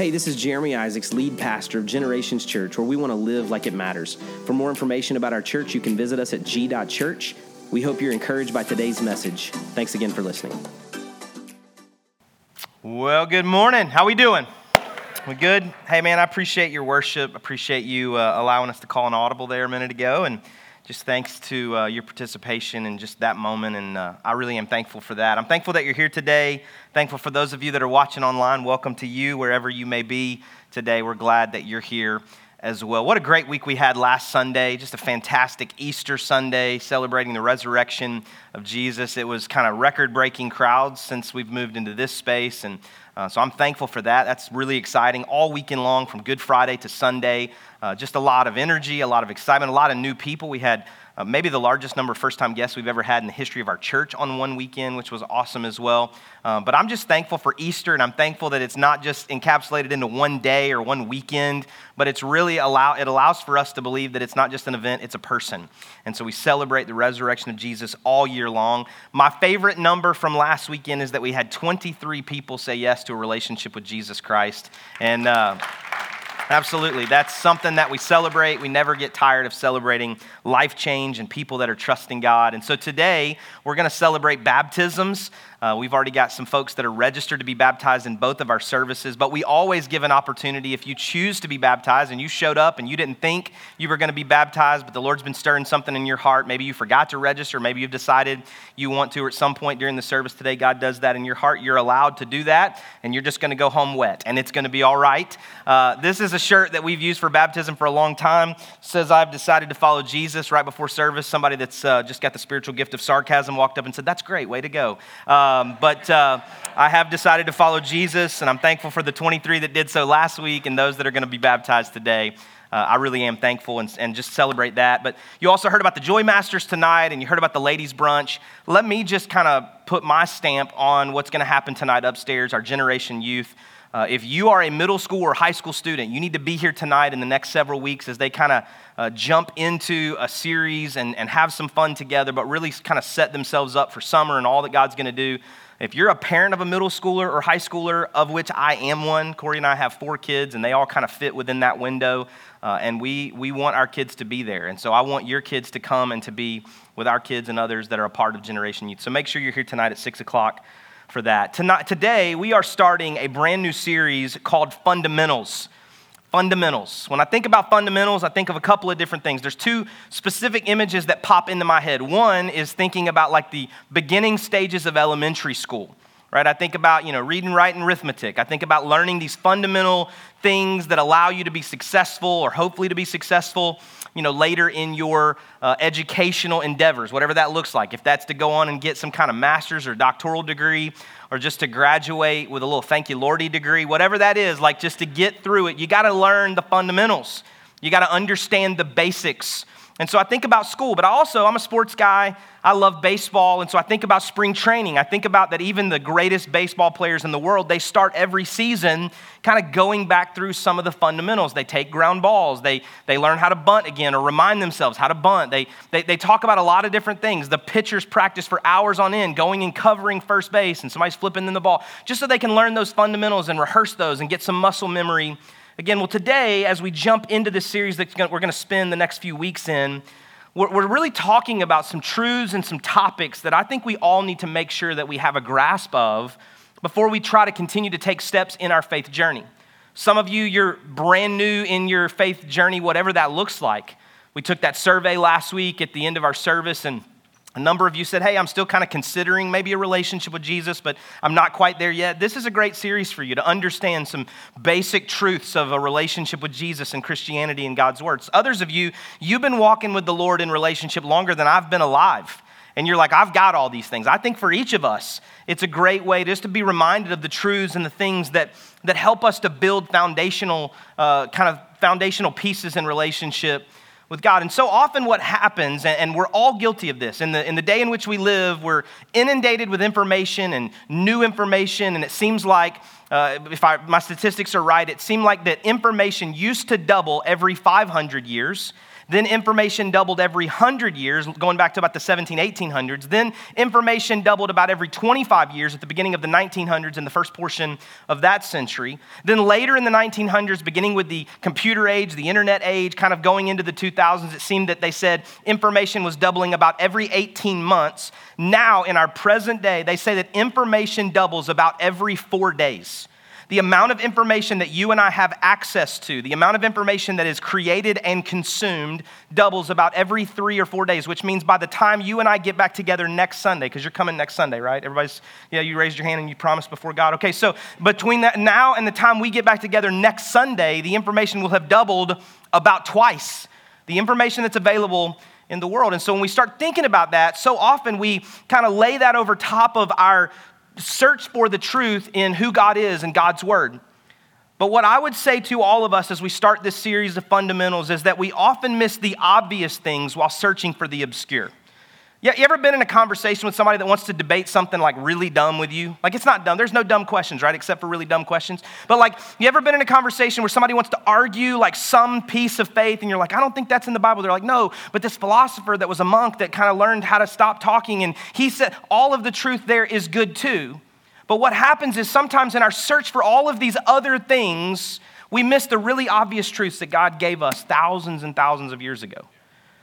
Hey, this is Jeremy Isaacs, lead pastor of Generations Church, where we want to live like it matters. For more information about our church, you can visit us at g.church. We hope you're encouraged by today's message. Thanks again for listening. Well, good morning. How we doing? We good? Hey, man, I appreciate your worship. Appreciate you uh, allowing us to call an audible there a minute ago, and just thanks to uh, your participation in just that moment. And uh, I really am thankful for that. I'm thankful that you're here today. Thankful for those of you that are watching online. Welcome to you wherever you may be today. We're glad that you're here as well. What a great week we had last Sunday. Just a fantastic Easter Sunday celebrating the resurrection of Jesus. It was kind of record breaking crowds since we've moved into this space. And uh, so I'm thankful for that. That's really exciting. All weekend long, from Good Friday to Sunday, uh, just a lot of energy, a lot of excitement, a lot of new people. We had uh, maybe the largest number of first time guests we've ever had in the history of our church on one weekend, which was awesome as well. Uh, but I'm just thankful for Easter, and I'm thankful that it's not just encapsulated into one day or one weekend, but it's really allow it allows for us to believe that it's not just an event, it's a person. And so we celebrate the resurrection of Jesus all year long. My favorite number from last weekend is that we had 23 people say yes to a relationship with Jesus Christ, and. Uh, Absolutely. That's something that we celebrate. We never get tired of celebrating life change and people that are trusting God. And so today, we're going to celebrate baptisms. Uh, we've already got some folks that are registered to be baptized in both of our services, but we always give an opportunity if you choose to be baptized and you showed up and you didn't think you were going to be baptized, but the Lord's been stirring something in your heart. Maybe you forgot to register, maybe you've decided you want to, or at some point during the service today, God does that in your heart. You're allowed to do that, and you're just going to go home wet, and it's going to be all right. Uh, this is a shirt that we've used for baptism for a long time. It says, I've decided to follow Jesus right before service. Somebody that's uh, just got the spiritual gift of sarcasm walked up and said, That's great, way to go. Uh, um, but uh, I have decided to follow Jesus, and I'm thankful for the 23 that did so last week and those that are going to be baptized today. Uh, I really am thankful and, and, just celebrate that. But you also heard about the Joy Masters tonight, and you heard about the ladies' brunch. Let me just kind of put my stamp on what's going to happen tonight upstairs, our Generation Youth. Uh, if you are a middle school or high school student, you need to be here tonight in the next several weeks as they kind of uh, jump into a series and, and have some fun together, but really kind of set themselves up for summer and all that God's going to do. If you're a parent of a middle schooler or high schooler, of which I am one, Corey and I have four kids, and they all kind of fit within that window. Uh, and we, we want our kids to be there. And so I want your kids to come and to be with our kids and others that are a part of Generation Youth. So make sure you're here tonight at 6 o'clock for that. Tonight, today, we are starting a brand new series called Fundamentals fundamentals. When I think about fundamentals, I think of a couple of different things. There's two specific images that pop into my head. One is thinking about like the beginning stages of elementary school. Right? I think about, you know, reading, writing, arithmetic. I think about learning these fundamental things that allow you to be successful or hopefully to be successful you know, later in your uh, educational endeavors, whatever that looks like. If that's to go on and get some kind of master's or doctoral degree, or just to graduate with a little thank you, Lordy degree, whatever that is, like just to get through it, you got to learn the fundamentals. You got to understand the basics and so I think about school, but I also, I'm a sports guy. I love baseball. And so I think about spring training. I think about that even the greatest baseball players in the world, they start every season kind of going back through some of the fundamentals. They take ground balls, they, they learn how to bunt again or remind themselves how to bunt. They, they, they talk about a lot of different things. The pitchers practice for hours on end, going and covering first base, and somebody's flipping in the ball, just so they can learn those fundamentals and rehearse those and get some muscle memory Again, well, today, as we jump into this series that we're going to spend the next few weeks in, we're really talking about some truths and some topics that I think we all need to make sure that we have a grasp of before we try to continue to take steps in our faith journey. Some of you, you're brand new in your faith journey, whatever that looks like. We took that survey last week at the end of our service, and a number of you said, Hey, I'm still kind of considering maybe a relationship with Jesus, but I'm not quite there yet. This is a great series for you to understand some basic truths of a relationship with Jesus and Christianity and God's words. Others of you, you've been walking with the Lord in relationship longer than I've been alive. And you're like, I've got all these things. I think for each of us, it's a great way just to be reminded of the truths and the things that, that help us to build foundational, uh, kind of foundational pieces in relationship with God. And so often, what happens, and we're all guilty of this, in the, in the day in which we live, we're inundated with information and new information, and it seems like, uh, if I, my statistics are right, it seemed like that information used to double every 500 years. Then information doubled every 100 years, going back to about the 17, 1800s. Then information doubled about every 25 years at the beginning of the 1900s and the first portion of that century. Then later in the 1900s, beginning with the computer age, the internet age, kind of going into the 2000s, it seemed that they said information was doubling about every 18 months. Now, in our present day, they say that information doubles about every four days the amount of information that you and I have access to, the amount of information that is created and consumed, doubles about every three or four days, which means by the time you and I get back together next Sunday, because you're coming next Sunday, right? Everybody's, yeah, you raised your hand and you promised before God. Okay, so between that now and the time we get back together next Sunday, the information will have doubled about twice. The information that's available in the world. And so when we start thinking about that, so often we kind of lay that over top of our search for the truth in who God is and God's Word. But what I would say to all of us as we start this series of fundamentals is that we often miss the obvious things while searching for the obscure. Yeah, you ever been in a conversation with somebody that wants to debate something like really dumb with you? Like it's not dumb. There's no dumb questions, right? Except for really dumb questions. But like, you ever been in a conversation where somebody wants to argue like some piece of faith and you're like, I don't think that's in the Bible. They're like, no, but this philosopher that was a monk that kind of learned how to stop talking and he said all of the truth there is good too. But what happens is sometimes in our search for all of these other things, we miss the really obvious truths that God gave us thousands and thousands of years ago.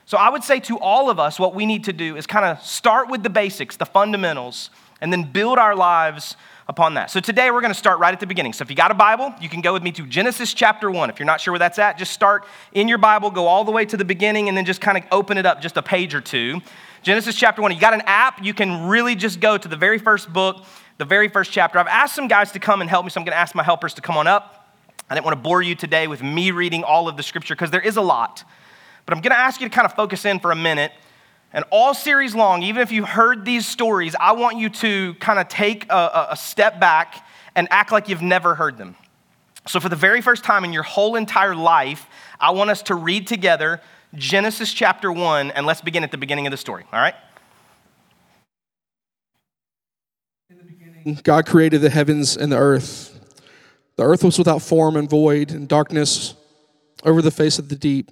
So I would say to all of us, what we need to do is kind of start with the basics, the fundamentals, and then build our lives upon that. So today we're going to start right at the beginning. So if you got a Bible, you can go with me to Genesis chapter 1. If you're not sure where that's at, just start in your Bible, go all the way to the beginning, and then just kind of open it up just a page or two. Genesis chapter 1. You got an app, you can really just go to the very first book, the very first chapter. I've asked some guys to come and help me, so I'm going to ask my helpers to come on up. I didn't want to bore you today with me reading all of the scripture because there is a lot. But I'm going to ask you to kind of focus in for a minute. And all series long, even if you heard these stories, I want you to kind of take a, a step back and act like you've never heard them. So, for the very first time in your whole entire life, I want us to read together Genesis chapter 1, and let's begin at the beginning of the story, all right? In the beginning, God created the heavens and the earth. The earth was without form and void, and darkness over the face of the deep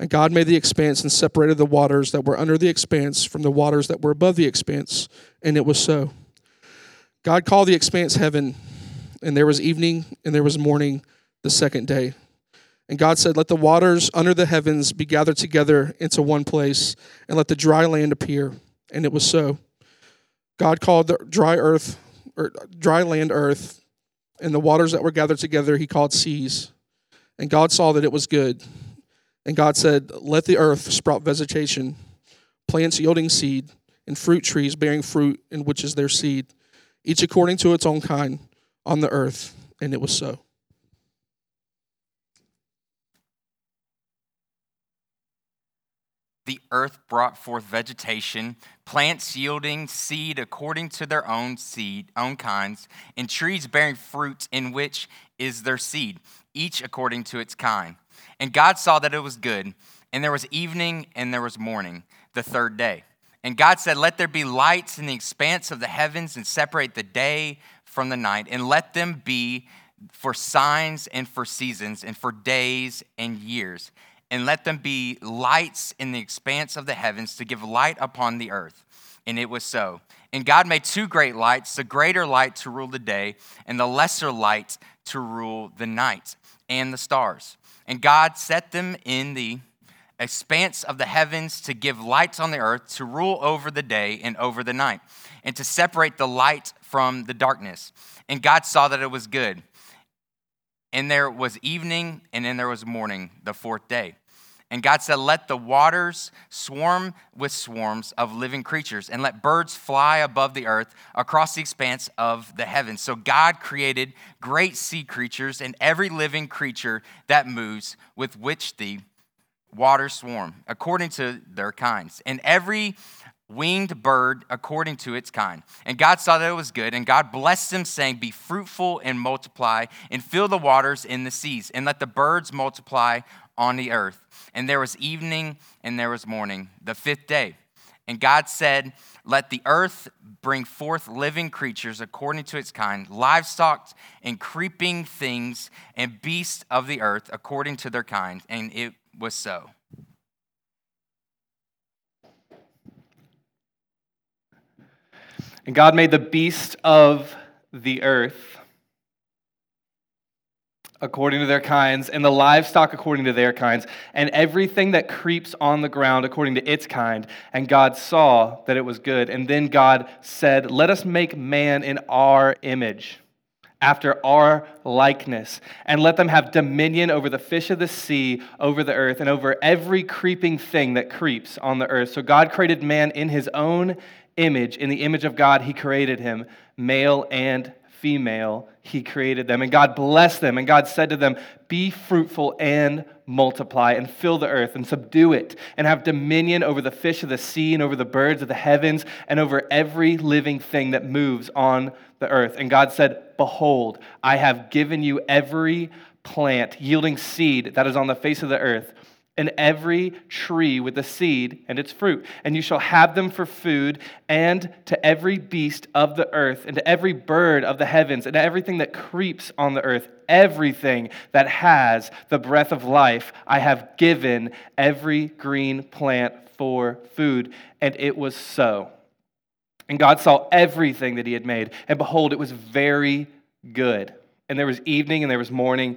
And God made the expanse and separated the waters that were under the expanse from the waters that were above the expanse, and it was so. God called the expanse heaven, and there was evening and there was morning the second day. And God said, Let the waters under the heavens be gathered together into one place, and let the dry land appear. And it was so. God called the dry earth, or dry land earth, and the waters that were gathered together he called seas. And God saw that it was good. And God said, Let the earth sprout vegetation, plants yielding seed, and fruit trees bearing fruit in which is their seed, each according to its own kind on the earth. And it was so. The earth brought forth vegetation, plants yielding seed according to their own seed, own kinds, and trees bearing fruit in which is their seed, each according to its kind. And God saw that it was good. And there was evening and there was morning, the third day. And God said, Let there be lights in the expanse of the heavens and separate the day from the night, and let them be for signs and for seasons and for days and years. And let them be lights in the expanse of the heavens to give light upon the earth. And it was so. And God made two great lights the greater light to rule the day, and the lesser light to rule the night, and the stars. And God set them in the expanse of the heavens to give lights on the earth, to rule over the day and over the night, and to separate the light from the darkness. And God saw that it was good. And there was evening, and then there was morning, the fourth day. And God said, Let the waters swarm with swarms of living creatures, and let birds fly above the earth across the expanse of the heavens. So God created great sea creatures and every living creature that moves, with which the waters swarm, according to their kinds. And every winged bird according to its kind. And God saw that it was good, and God blessed them, saying, Be fruitful and multiply, and fill the waters in the seas, and let the birds multiply on the earth. And there was evening and there was morning, the fifth day. And God said, Let the earth bring forth living creatures according to its kind, livestock and creeping things, and beasts of the earth according to their kind. And it was so. And God made the beast of the earth according to their kinds, and the livestock according to their kinds, and everything that creeps on the ground according to its kind. And God saw that it was good. And then God said, Let us make man in our image. After our likeness, and let them have dominion over the fish of the sea, over the earth, and over every creeping thing that creeps on the earth. So God created man in his own image. In the image of God, he created him, male and female, he created them. And God blessed them, and God said to them, Be fruitful and multiply, and fill the earth, and subdue it, and have dominion over the fish of the sea, and over the birds of the heavens, and over every living thing that moves on the earth. And God said, Behold, I have given you every plant yielding seed that is on the face of the earth and every tree with a seed and its fruit. And you shall have them for food, and to every beast of the earth, and to every bird of the heavens, and everything that creeps on the earth, everything that has the breath of life, I have given every green plant for food. And it was so. And God saw everything that He had made, and behold, it was very good. And there was evening and there was morning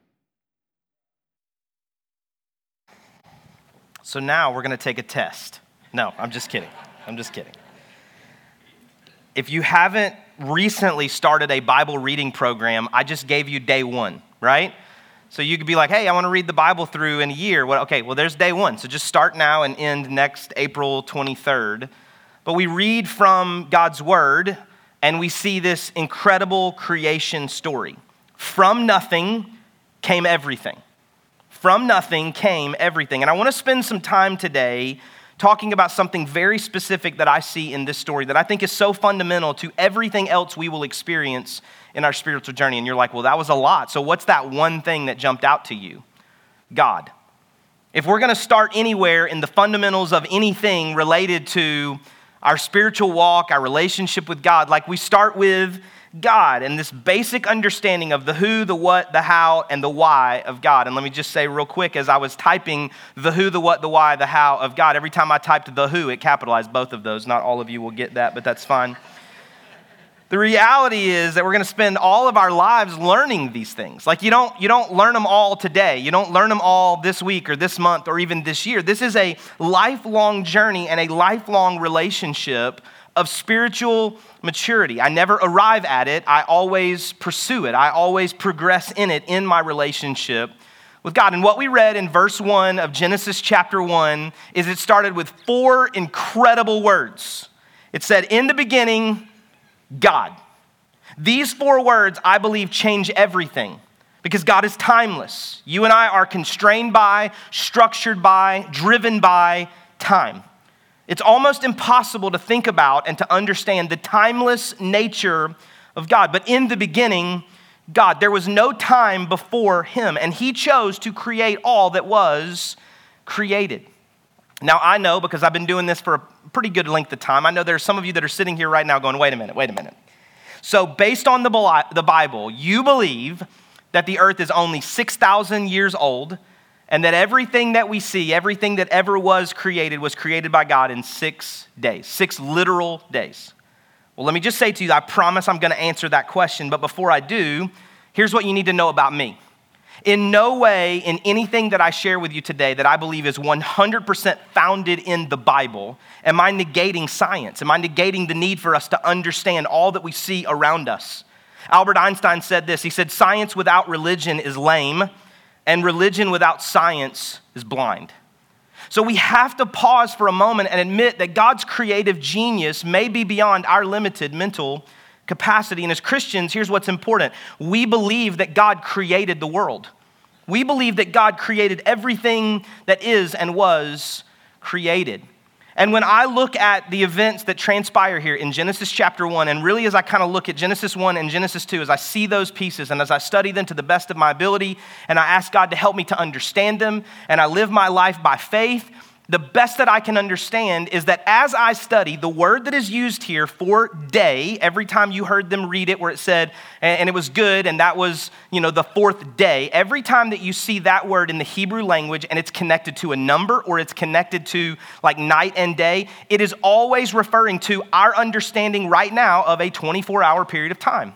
So now we're going to take a test. No, I'm just kidding. I'm just kidding. If you haven't recently started a Bible reading program, I just gave you day one, right? So you could be like, hey, I want to read the Bible through in a year. Well, okay, well, there's day one. So just start now and end next April 23rd. But we read from God's Word and we see this incredible creation story. From nothing came everything. From nothing came everything. And I want to spend some time today talking about something very specific that I see in this story that I think is so fundamental to everything else we will experience in our spiritual journey. And you're like, well, that was a lot. So, what's that one thing that jumped out to you? God. If we're going to start anywhere in the fundamentals of anything related to our spiritual walk, our relationship with God, like we start with God and this basic understanding of the who, the what, the how, and the why of God. And let me just say real quick as I was typing the who, the what, the why, the how of God, every time I typed the who, it capitalized both of those. Not all of you will get that, but that's fine. The reality is that we're going to spend all of our lives learning these things. Like you don't you don't learn them all today. You don't learn them all this week or this month or even this year. This is a lifelong journey and a lifelong relationship of spiritual maturity. I never arrive at it, I always pursue it, I always progress in it in my relationship with God. And what we read in verse 1 of Genesis chapter 1 is it started with four incredible words. It said, In the beginning, God. These four words, I believe, change everything because God is timeless. You and I are constrained by, structured by, driven by time. It's almost impossible to think about and to understand the timeless nature of God. But in the beginning, God, there was no time before Him, and He chose to create all that was created. Now, I know because I've been doing this for a pretty good length of time, I know there are some of you that are sitting here right now going, wait a minute, wait a minute. So, based on the Bible, you believe that the earth is only 6,000 years old and that everything that we see, everything that ever was created, was created by God in six days, six literal days. Well, let me just say to you, I promise I'm going to answer that question, but before I do, here's what you need to know about me. In no way, in anything that I share with you today that I believe is 100% founded in the Bible, am I negating science? Am I negating the need for us to understand all that we see around us? Albert Einstein said this He said, Science without religion is lame, and religion without science is blind. So we have to pause for a moment and admit that God's creative genius may be beyond our limited mental capacity. And as Christians, here's what's important we believe that God created the world. We believe that God created everything that is and was created. And when I look at the events that transpire here in Genesis chapter 1, and really as I kind of look at Genesis 1 and Genesis 2, as I see those pieces and as I study them to the best of my ability, and I ask God to help me to understand them, and I live my life by faith, the best that I can understand is that as I study, the word that is used here for day, every time you heard them read it where it said, and it was good, and that was, you know, the fourth day, every time that you see that word in the Hebrew language and it's connected to a number or it's connected to like night and day, it is always referring to our understanding right now of a 24 hour period of time.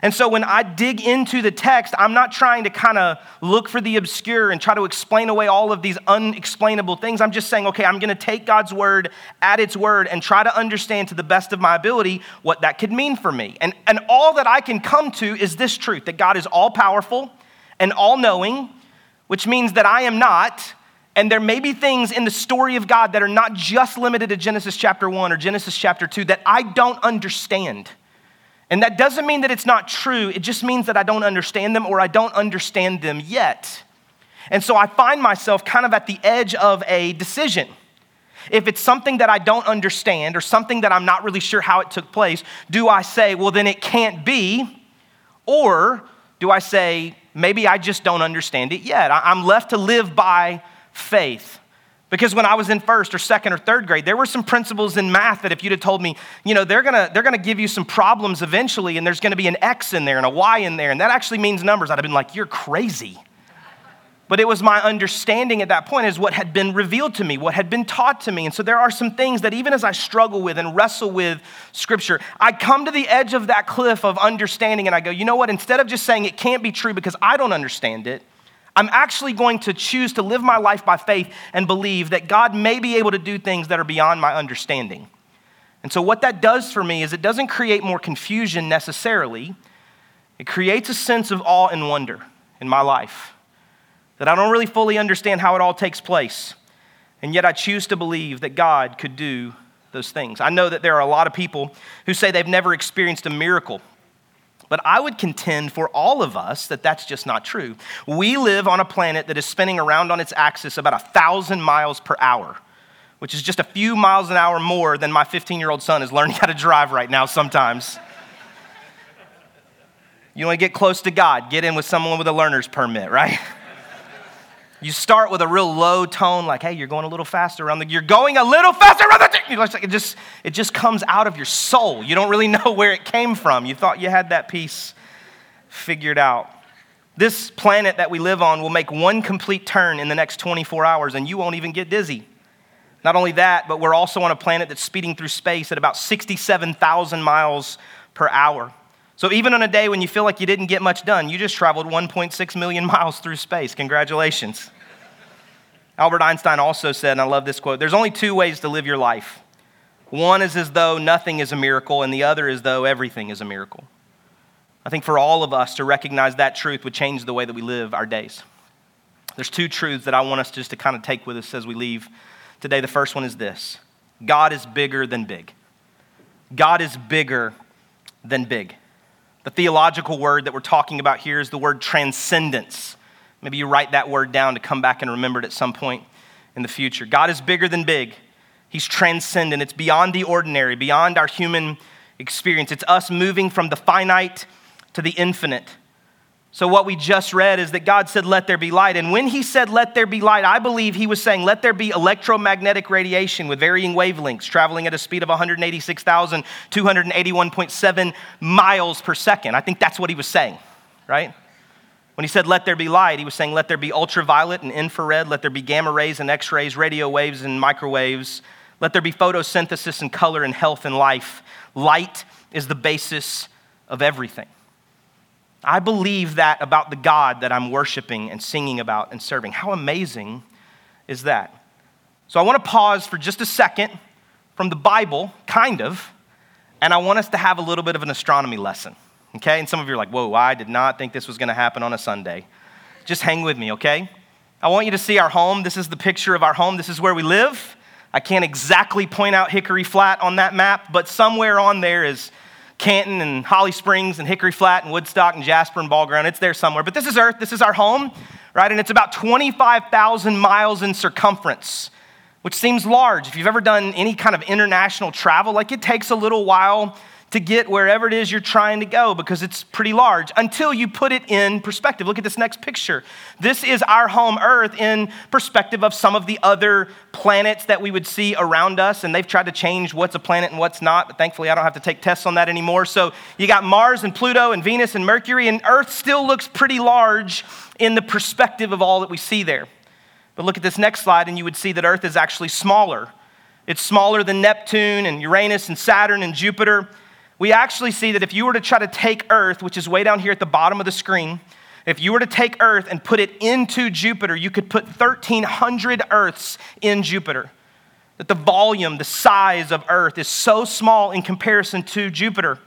And so when I dig into the text, I'm not trying to kind of look for the obscure and try to explain away all of these unexplainable things. I'm just saying, okay, I'm going to take God's word at its word and try to understand to the best of my ability what that could mean for me. And, and all that I can come to is this truth that God is all powerful and all knowing, which means that I am not. And there may be things in the story of God that are not just limited to Genesis chapter 1 or Genesis chapter 2 that I don't understand. And that doesn't mean that it's not true, it just means that I don't understand them or I don't understand them yet. And so I find myself kind of at the edge of a decision. If it's something that I don't understand or something that I'm not really sure how it took place, do I say, well, then it can't be? Or do I say, maybe I just don't understand it yet? I'm left to live by faith. Because when I was in first or second or third grade, there were some principles in math that if you'd have told me, you know, they're gonna, they're gonna give you some problems eventually, and there's gonna be an X in there and a Y in there, and that actually means numbers, I'd have been like, you're crazy. But it was my understanding at that point is what had been revealed to me, what had been taught to me. And so there are some things that even as I struggle with and wrestle with Scripture, I come to the edge of that cliff of understanding and I go, you know what? Instead of just saying it can't be true because I don't understand it, I'm actually going to choose to live my life by faith and believe that God may be able to do things that are beyond my understanding. And so, what that does for me is it doesn't create more confusion necessarily, it creates a sense of awe and wonder in my life that I don't really fully understand how it all takes place. And yet, I choose to believe that God could do those things. I know that there are a lot of people who say they've never experienced a miracle but I would contend for all of us that that's just not true. We live on a planet that is spinning around on its axis about a thousand miles per hour, which is just a few miles an hour more than my 15 year old son is learning how to drive right now sometimes. You want to get close to God, get in with someone with a learner's permit, right? You start with a real low tone, like, hey, you're going a little faster around the, you're going a little faster around the, it just, it just comes out of your soul. You don't really know where it came from. You thought you had that piece figured out. This planet that we live on will make one complete turn in the next 24 hours, and you won't even get dizzy. Not only that, but we're also on a planet that's speeding through space at about 67,000 miles per hour. So even on a day when you feel like you didn't get much done, you just traveled 1.6 million miles through space. Congratulations. Albert Einstein also said, and I love this quote there's only two ways to live your life. One is as though nothing is a miracle, and the other is though everything is a miracle. I think for all of us to recognize that truth would change the way that we live our days. There's two truths that I want us just to kind of take with us as we leave today. The first one is this God is bigger than big. God is bigger than big. The theological word that we're talking about here is the word transcendence. Maybe you write that word down to come back and remember it at some point in the future. God is bigger than big, He's transcendent. It's beyond the ordinary, beyond our human experience. It's us moving from the finite to the infinite. So, what we just read is that God said, Let there be light. And when He said, Let there be light, I believe He was saying, Let there be electromagnetic radiation with varying wavelengths traveling at a speed of 186,281.7 miles per second. I think that's what He was saying, right? When He said, Let there be light, He was saying, Let there be ultraviolet and infrared, let there be gamma rays and x rays, radio waves and microwaves, let there be photosynthesis and color and health and life. Light is the basis of everything. I believe that about the God that I'm worshiping and singing about and serving. How amazing is that? So I want to pause for just a second from the Bible, kind of, and I want us to have a little bit of an astronomy lesson. Okay? And some of you are like, whoa, I did not think this was going to happen on a Sunday. Just hang with me, okay? I want you to see our home. This is the picture of our home. This is where we live. I can't exactly point out Hickory Flat on that map, but somewhere on there is Canton and Holly Springs and Hickory Flat and Woodstock and Jasper and Ball Ground. It's there somewhere. But this is Earth. This is our home, right? And it's about 25,000 miles in circumference, which seems large. If you've ever done any kind of international travel, like it takes a little while to get wherever it is you're trying to go because it's pretty large until you put it in perspective. Look at this next picture. This is our home Earth in perspective of some of the other planets that we would see around us, and they've tried to change what's a planet and what's not, but thankfully I don't have to take tests on that anymore. So you got Mars and Pluto and Venus and Mercury, and Earth still looks pretty large in the perspective of all that we see there. But look at this next slide, and you would see that Earth is actually smaller. It's smaller than Neptune and Uranus and Saturn and Jupiter we actually see that if you were to try to take Earth, which is way down here at the bottom of the screen, if you were to take Earth and put it into Jupiter, you could put 1,300 Earths in Jupiter. That the volume, the size of Earth is so small in comparison to Jupiter.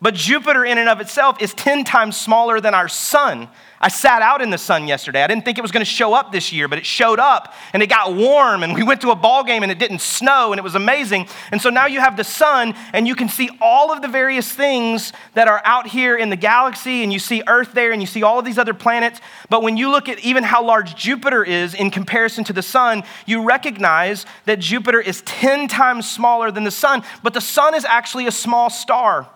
But Jupiter, in and of itself, is 10 times smaller than our sun. I sat out in the sun yesterday. I didn't think it was going to show up this year, but it showed up and it got warm and we went to a ball game and it didn't snow and it was amazing. And so now you have the sun and you can see all of the various things that are out here in the galaxy and you see Earth there and you see all of these other planets. But when you look at even how large Jupiter is in comparison to the sun, you recognize that Jupiter is 10 times smaller than the sun, but the sun is actually a small star.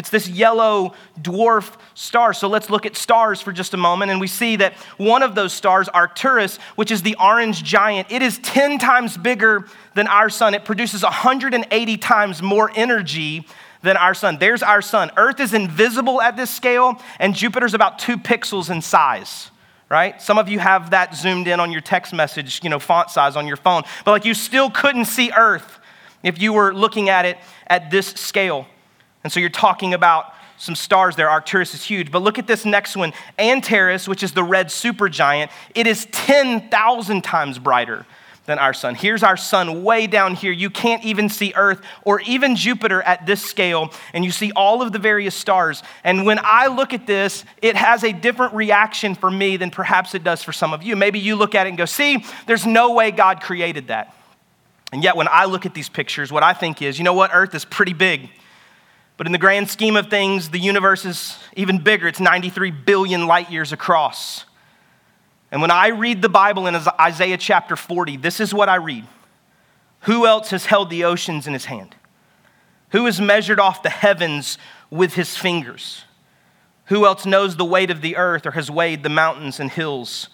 It's this yellow dwarf star. So let's look at stars for just a moment. And we see that one of those stars, Arcturus, which is the orange giant, it is 10 times bigger than our sun. It produces 180 times more energy than our sun. There's our sun. Earth is invisible at this scale, and Jupiter's about two pixels in size right? Some of you have that zoomed in on your text message, you know, font size on your phone, but like you still couldn't see Earth if you were looking at it at this scale. And so you're talking about some stars there. Arcturus is huge. But look at this next one Antares, which is the red supergiant. It is 10,000 times brighter than our sun. Here's our sun way down here. You can't even see Earth or even Jupiter at this scale, and you see all of the various stars. And when I look at this, it has a different reaction for me than perhaps it does for some of you. Maybe you look at it and go, see, there's no way God created that. And yet, when I look at these pictures, what I think is, you know what? Earth is pretty big. But in the grand scheme of things, the universe is even bigger. It's 93 billion light years across. And when I read the Bible in Isaiah chapter 40, this is what I read Who else has held the oceans in his hand? Who has measured off the heavens with his fingers? Who else knows the weight of the earth or has weighed the mountains and hills?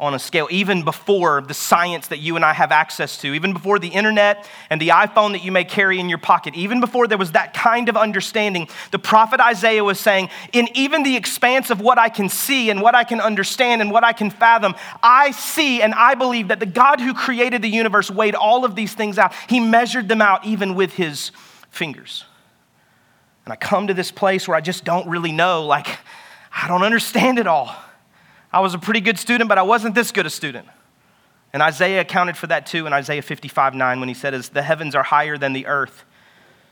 On a scale, even before the science that you and I have access to, even before the internet and the iPhone that you may carry in your pocket, even before there was that kind of understanding, the prophet Isaiah was saying, In even the expanse of what I can see and what I can understand and what I can fathom, I see and I believe that the God who created the universe weighed all of these things out. He measured them out even with his fingers. And I come to this place where I just don't really know, like, I don't understand it all. I was a pretty good student, but I wasn't this good a student. And Isaiah accounted for that too in Isaiah 55 9 when he said, As the heavens are higher than the earth,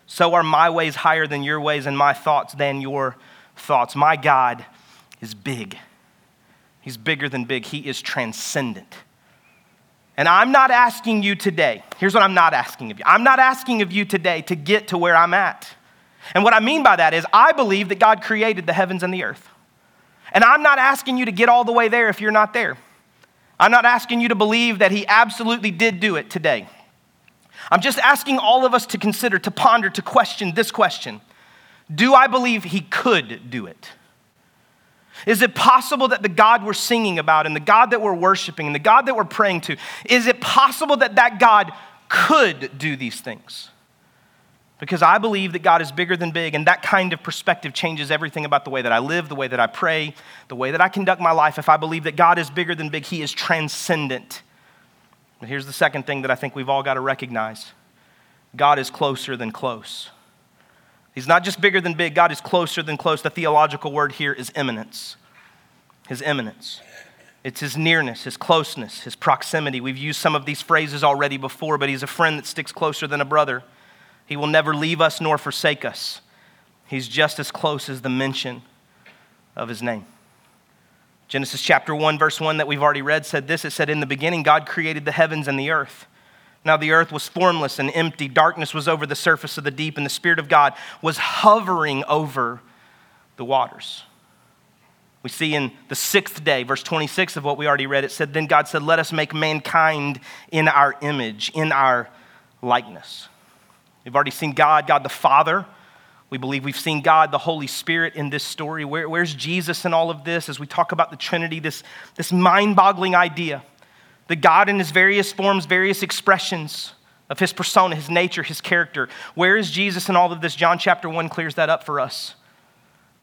so are my ways higher than your ways, and my thoughts than your thoughts. My God is big. He's bigger than big, He is transcendent. And I'm not asking you today, here's what I'm not asking of you I'm not asking of you today to get to where I'm at. And what I mean by that is, I believe that God created the heavens and the earth. And I'm not asking you to get all the way there if you're not there. I'm not asking you to believe that he absolutely did do it today. I'm just asking all of us to consider, to ponder, to question this question Do I believe he could do it? Is it possible that the God we're singing about and the God that we're worshiping and the God that we're praying to, is it possible that that God could do these things? Because I believe that God is bigger than big, and that kind of perspective changes everything about the way that I live, the way that I pray, the way that I conduct my life. If I believe that God is bigger than big, He is transcendent. But here's the second thing that I think we've all got to recognize God is closer than close. He's not just bigger than big, God is closer than close. The theological word here is immanence. His immanence. It's his nearness, his closeness, his proximity. We've used some of these phrases already before, but he's a friend that sticks closer than a brother. He will never leave us nor forsake us. He's just as close as the mention of his name. Genesis chapter 1, verse 1 that we've already read said this it said, In the beginning, God created the heavens and the earth. Now the earth was formless and empty. Darkness was over the surface of the deep, and the Spirit of God was hovering over the waters. We see in the sixth day, verse 26 of what we already read, it said, Then God said, Let us make mankind in our image, in our likeness. We've already seen God, God the Father. We believe we've seen God, the Holy Spirit, in this story. Where, where's Jesus in all of this as we talk about the Trinity, this, this mind boggling idea? The God in his various forms, various expressions of his persona, his nature, his character. Where is Jesus in all of this? John chapter 1 clears that up for us.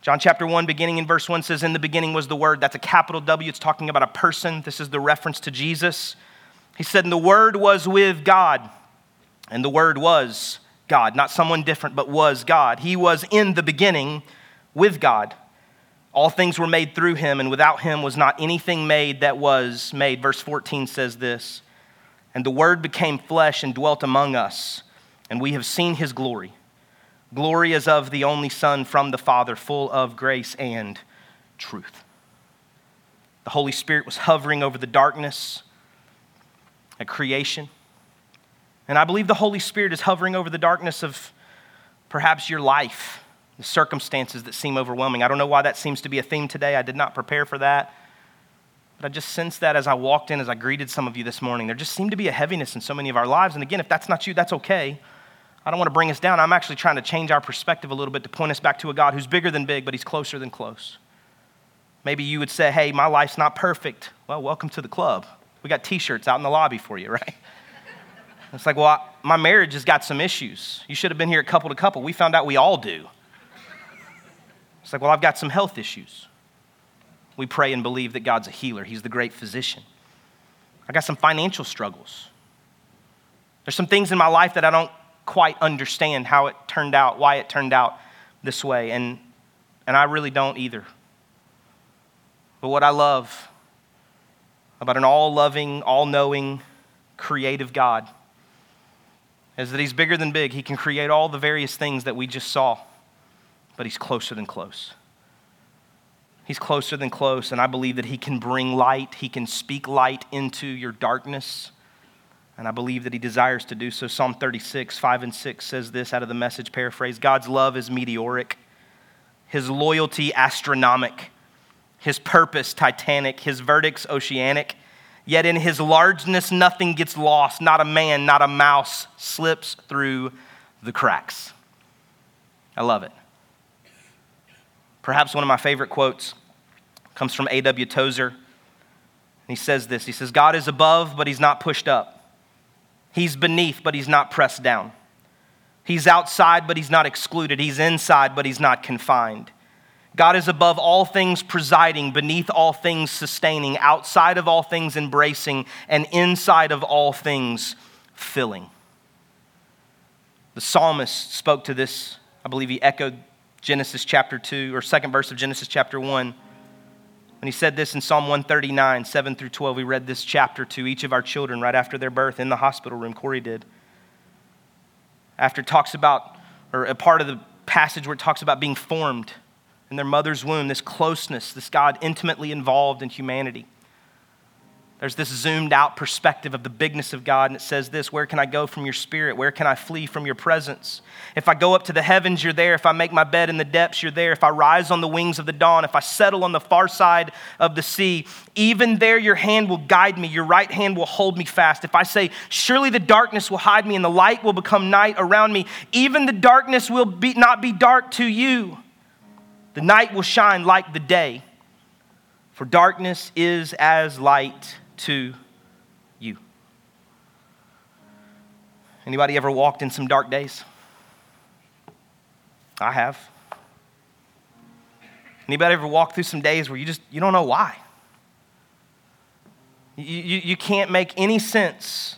John chapter 1, beginning in verse 1, says, In the beginning was the Word. That's a capital W. It's talking about a person. This is the reference to Jesus. He said, And the Word was with God, and the Word was God. Not someone different, but was God. He was in the beginning with God. All things were made through him, and without him was not anything made that was made. Verse 14 says this And the Word became flesh and dwelt among us, and we have seen his glory. Glory as of the only Son from the Father, full of grace and truth. The Holy Spirit was hovering over the darkness at creation. And I believe the Holy Spirit is hovering over the darkness of perhaps your life the circumstances that seem overwhelming. I don't know why that seems to be a theme today. I did not prepare for that. But I just sensed that as I walked in, as I greeted some of you this morning. There just seemed to be a heaviness in so many of our lives. And again, if that's not you, that's okay. I don't want to bring us down. I'm actually trying to change our perspective a little bit to point us back to a God who's bigger than big, but he's closer than close. Maybe you would say, hey, my life's not perfect. Well, welcome to the club. We got t shirts out in the lobby for you, right? It's like, well, my marriage has got some issues. You should have been here at couple to couple. We found out we all do. It's like, well, I've got some health issues. We pray and believe that God's a healer, He's the great physician. I got some financial struggles. There's some things in my life that I don't quite understand how it turned out, why it turned out this way, and, and I really don't either. But what I love about an all loving, all knowing, creative God is that He's bigger than big. He can create all the various things that we just saw but he's closer than close. He's closer than close, and I believe that he can bring light. He can speak light into your darkness. And I believe that he desires to do so. Psalm 36, 5 and 6 says this out of the message paraphrase God's love is meteoric, his loyalty astronomic, his purpose titanic, his verdicts oceanic. Yet in his largeness, nothing gets lost. Not a man, not a mouse slips through the cracks. I love it. Perhaps one of my favorite quotes comes from A.W. Tozer. He says this He says, God is above, but he's not pushed up. He's beneath, but he's not pressed down. He's outside, but he's not excluded. He's inside, but he's not confined. God is above all things presiding, beneath all things sustaining, outside of all things embracing, and inside of all things filling. The psalmist spoke to this, I believe he echoed Genesis chapter 2, or second verse of Genesis chapter 1. When he said this in Psalm 139, 7 through 12, we read this chapter to each of our children right after their birth in the hospital room. Corey did. After it talks about, or a part of the passage where it talks about being formed in their mother's womb, this closeness, this God intimately involved in humanity. There's this zoomed out perspective of the bigness of God, and it says this Where can I go from your spirit? Where can I flee from your presence? If I go up to the heavens, you're there. If I make my bed in the depths, you're there. If I rise on the wings of the dawn, if I settle on the far side of the sea, even there your hand will guide me, your right hand will hold me fast. If I say, Surely the darkness will hide me, and the light will become night around me, even the darkness will be, not be dark to you. The night will shine like the day, for darkness is as light to you. Anybody ever walked in some dark days? I have. Anybody ever walked through some days where you just you don't know why? You, you, you can't make any sense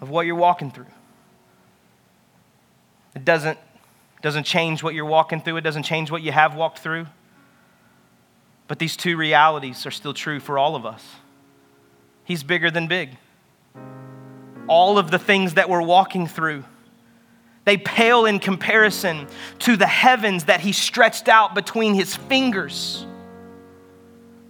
of what you're walking through. It doesn't It doesn't change what you're walking through, it doesn't change what you have walked through. But these two realities are still true for all of us. He's bigger than big. All of the things that we're walking through, they pale in comparison to the heavens that He stretched out between His fingers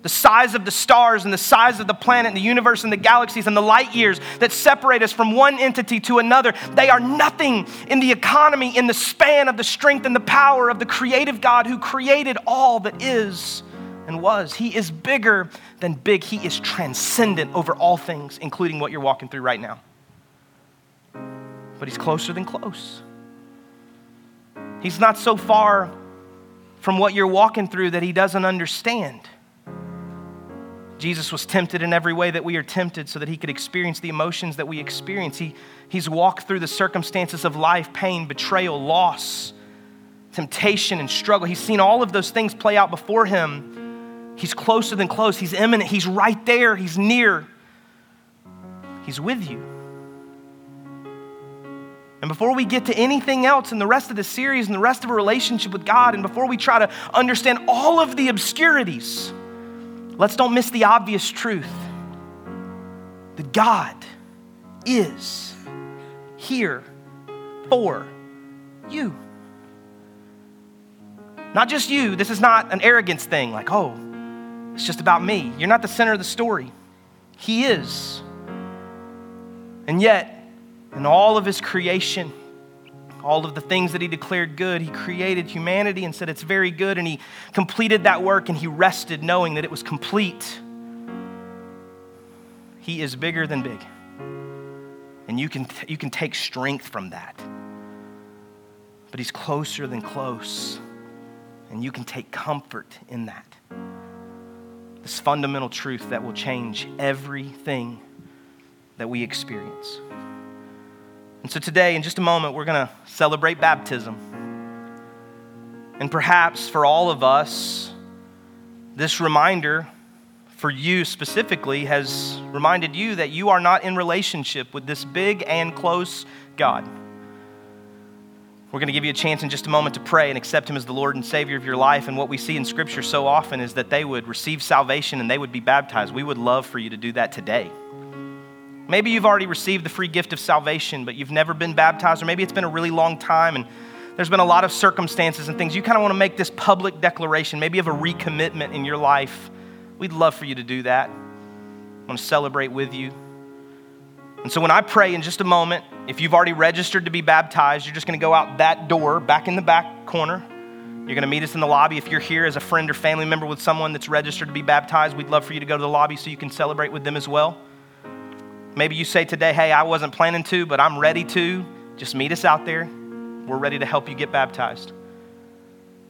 the size of the stars and the size of the planet and the universe and the galaxies and the light years that separate us from one entity to another, they are nothing in the economy, in the span of the strength and the power of the creative God who created all that is and was. He is bigger than big, He is transcendent over all things, including what you're walking through right now. But He's closer than close. He's not so far from what you're walking through that He doesn't understand. Jesus was tempted in every way that we are tempted so that he could experience the emotions that we experience. He, he's walked through the circumstances of life pain, betrayal, loss, temptation, and struggle. He's seen all of those things play out before him. He's closer than close, he's immanent, he's right there, he's near, he's with you. And before we get to anything else in the rest of the series and the rest of a relationship with God, and before we try to understand all of the obscurities, Let's don't miss the obvious truth that God is here for you. Not just you. This is not an arrogance thing, like, oh, it's just about me. You're not the center of the story. He is. And yet, in all of his creation, all of the things that he declared good. He created humanity and said it's very good, and he completed that work and he rested knowing that it was complete. He is bigger than big. And you can, you can take strength from that. But he's closer than close. And you can take comfort in that. This fundamental truth that will change everything that we experience. And so today, in just a moment, we're going to celebrate baptism. And perhaps for all of us, this reminder for you specifically has reminded you that you are not in relationship with this big and close God. We're going to give you a chance in just a moment to pray and accept Him as the Lord and Savior of your life. And what we see in Scripture so often is that they would receive salvation and they would be baptized. We would love for you to do that today. Maybe you've already received the free gift of salvation, but you've never been baptized, or maybe it's been a really long time and there's been a lot of circumstances and things. You kind of want to make this public declaration. Maybe have a recommitment in your life. We'd love for you to do that. I want to celebrate with you. And so when I pray in just a moment, if you've already registered to be baptized, you're just going to go out that door, back in the back corner. You're going to meet us in the lobby. If you're here as a friend or family member with someone that's registered to be baptized, we'd love for you to go to the lobby so you can celebrate with them as well. Maybe you say today, hey, I wasn't planning to, but I'm ready to. Just meet us out there. We're ready to help you get baptized.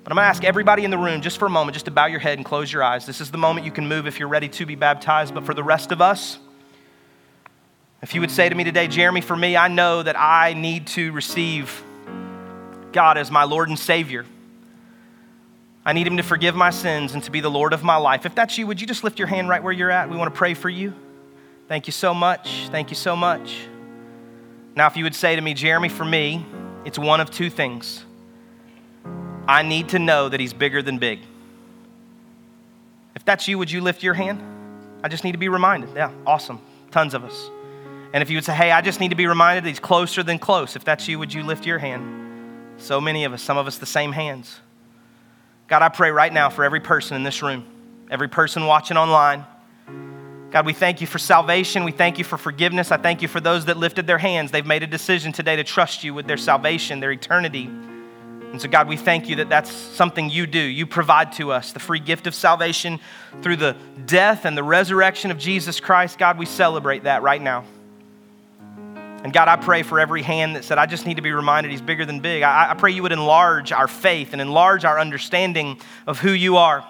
But I'm going to ask everybody in the room, just for a moment, just to bow your head and close your eyes. This is the moment you can move if you're ready to be baptized. But for the rest of us, if you would say to me today, Jeremy, for me, I know that I need to receive God as my Lord and Savior. I need Him to forgive my sins and to be the Lord of my life. If that's you, would you just lift your hand right where you're at? We want to pray for you. Thank you so much. Thank you so much. Now, if you would say to me, Jeremy, for me, it's one of two things. I need to know that he's bigger than big. If that's you, would you lift your hand? I just need to be reminded. Yeah, awesome. Tons of us. And if you would say, hey, I just need to be reminded that he's closer than close, if that's you, would you lift your hand? So many of us, some of us the same hands. God, I pray right now for every person in this room, every person watching online God, we thank you for salvation. We thank you for forgiveness. I thank you for those that lifted their hands. They've made a decision today to trust you with their salvation, their eternity. And so, God, we thank you that that's something you do. You provide to us the free gift of salvation through the death and the resurrection of Jesus Christ. God, we celebrate that right now. And God, I pray for every hand that said, I just need to be reminded he's bigger than big. I, I pray you would enlarge our faith and enlarge our understanding of who you are.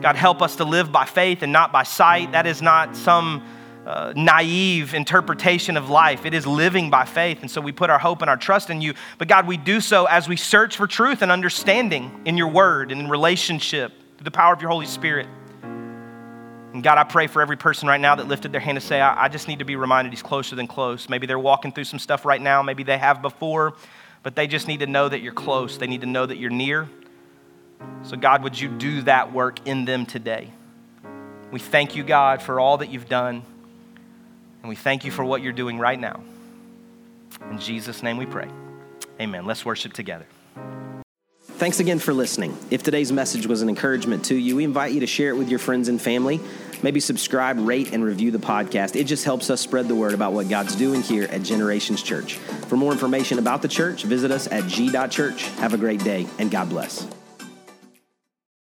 God, help us to live by faith and not by sight. That is not some uh, naive interpretation of life. It is living by faith. And so we put our hope and our trust in you. But God, we do so as we search for truth and understanding in your word and in relationship through the power of your Holy Spirit. And God, I pray for every person right now that lifted their hand to say, I, I just need to be reminded he's closer than close. Maybe they're walking through some stuff right now. Maybe they have before. but they just need to know that you're close. They need to know that you're near. So, God, would you do that work in them today? We thank you, God, for all that you've done, and we thank you for what you're doing right now. In Jesus' name we pray. Amen. Let's worship together. Thanks again for listening. If today's message was an encouragement to you, we invite you to share it with your friends and family. Maybe subscribe, rate, and review the podcast. It just helps us spread the word about what God's doing here at Generations Church. For more information about the church, visit us at g.church. Have a great day, and God bless.